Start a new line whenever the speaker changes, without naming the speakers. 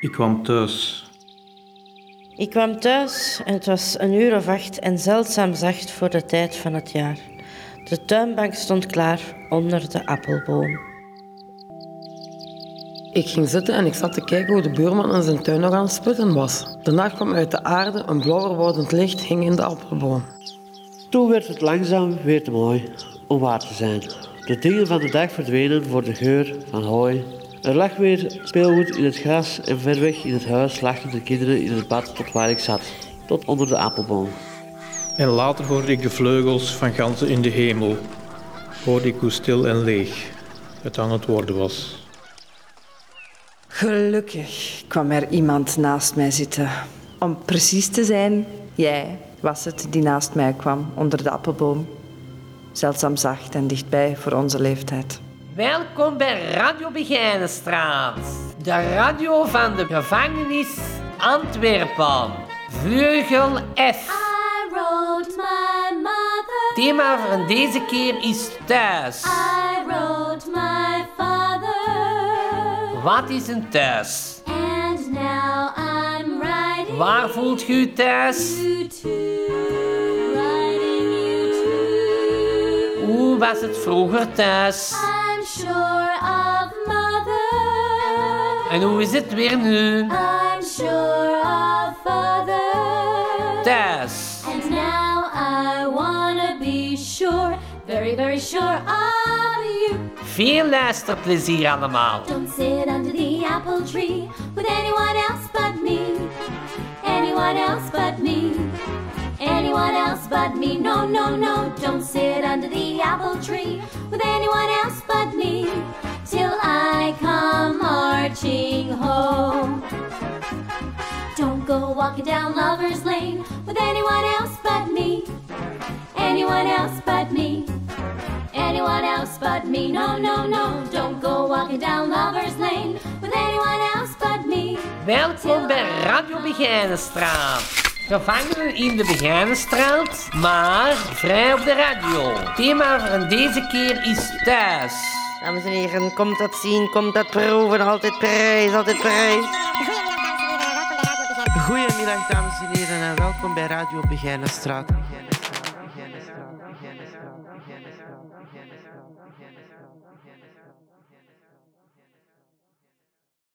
Ik kwam thuis.
Ik kwam thuis en het was een uur of acht en zeldzaam zacht voor de tijd van het jaar. De tuinbank stond klaar onder de appelboom.
Ik ging zitten en ik zat te kijken hoe de buurman in zijn tuin nog aan het sputten was. De nacht kwam uit de aarde, een blauwer wordend licht hing in de appelboom.
Toen werd het langzaam weer te mooi om waar te zijn. De dingen van de dag verdwenen voor de geur van hooi. Er lag weer speelgoed in het gras en ver weg in het huis lachten de kinderen in het bad tot waar ik zat, tot onder de appelboom.
En later hoorde ik de vleugels van ganzen in de hemel. Hoorde ik hoe stil en leeg het aan het worden was.
Gelukkig kwam er iemand naast mij zitten. Om precies te zijn, jij was het die naast mij kwam onder de appelboom. Zeldzaam zacht en dichtbij voor onze leeftijd.
Welkom bij Radio Begijnenstraat, de radio van de gevangenis Antwerpen. Vleugel F.
I wrote my mother.
Thema van deze keer is thuis.
I wrote my father.
Wat is een thuis?
And now I'm writing
Waar voelt u thuis?
you too. You too.
Hoe was het vroeger thuis?
I'm sure of mother.
En hoe is het weer nu?
I'm sure of father.
Thuis.
And now I wanna be sure, very, very sure of you.
Veel luisterplezier allemaal.
Don't sit under the apple tree with anyone else but me. Anyone else but me. Anyone else but me. No, no, no. Don't sit under the apple tree with anyone else but me. Till I come marching home. Don't go walking down Lover's Lane with anyone else but me. Anyone else but me. Anyone else but me. No, no, no. Don't go walking down Lover's Lane with anyone else but me.
Welkom bij Radio Begijnenstraat. Gevangenen in de Begijnenstraat, maar vrij op de radio. Thema van deze keer is thuis.
Dames en heren, komt dat zien, komt dat proeven, altijd prijs, altijd prijs.
Goedemiddag dames en heren en welkom bij Radio Begijnenstraat.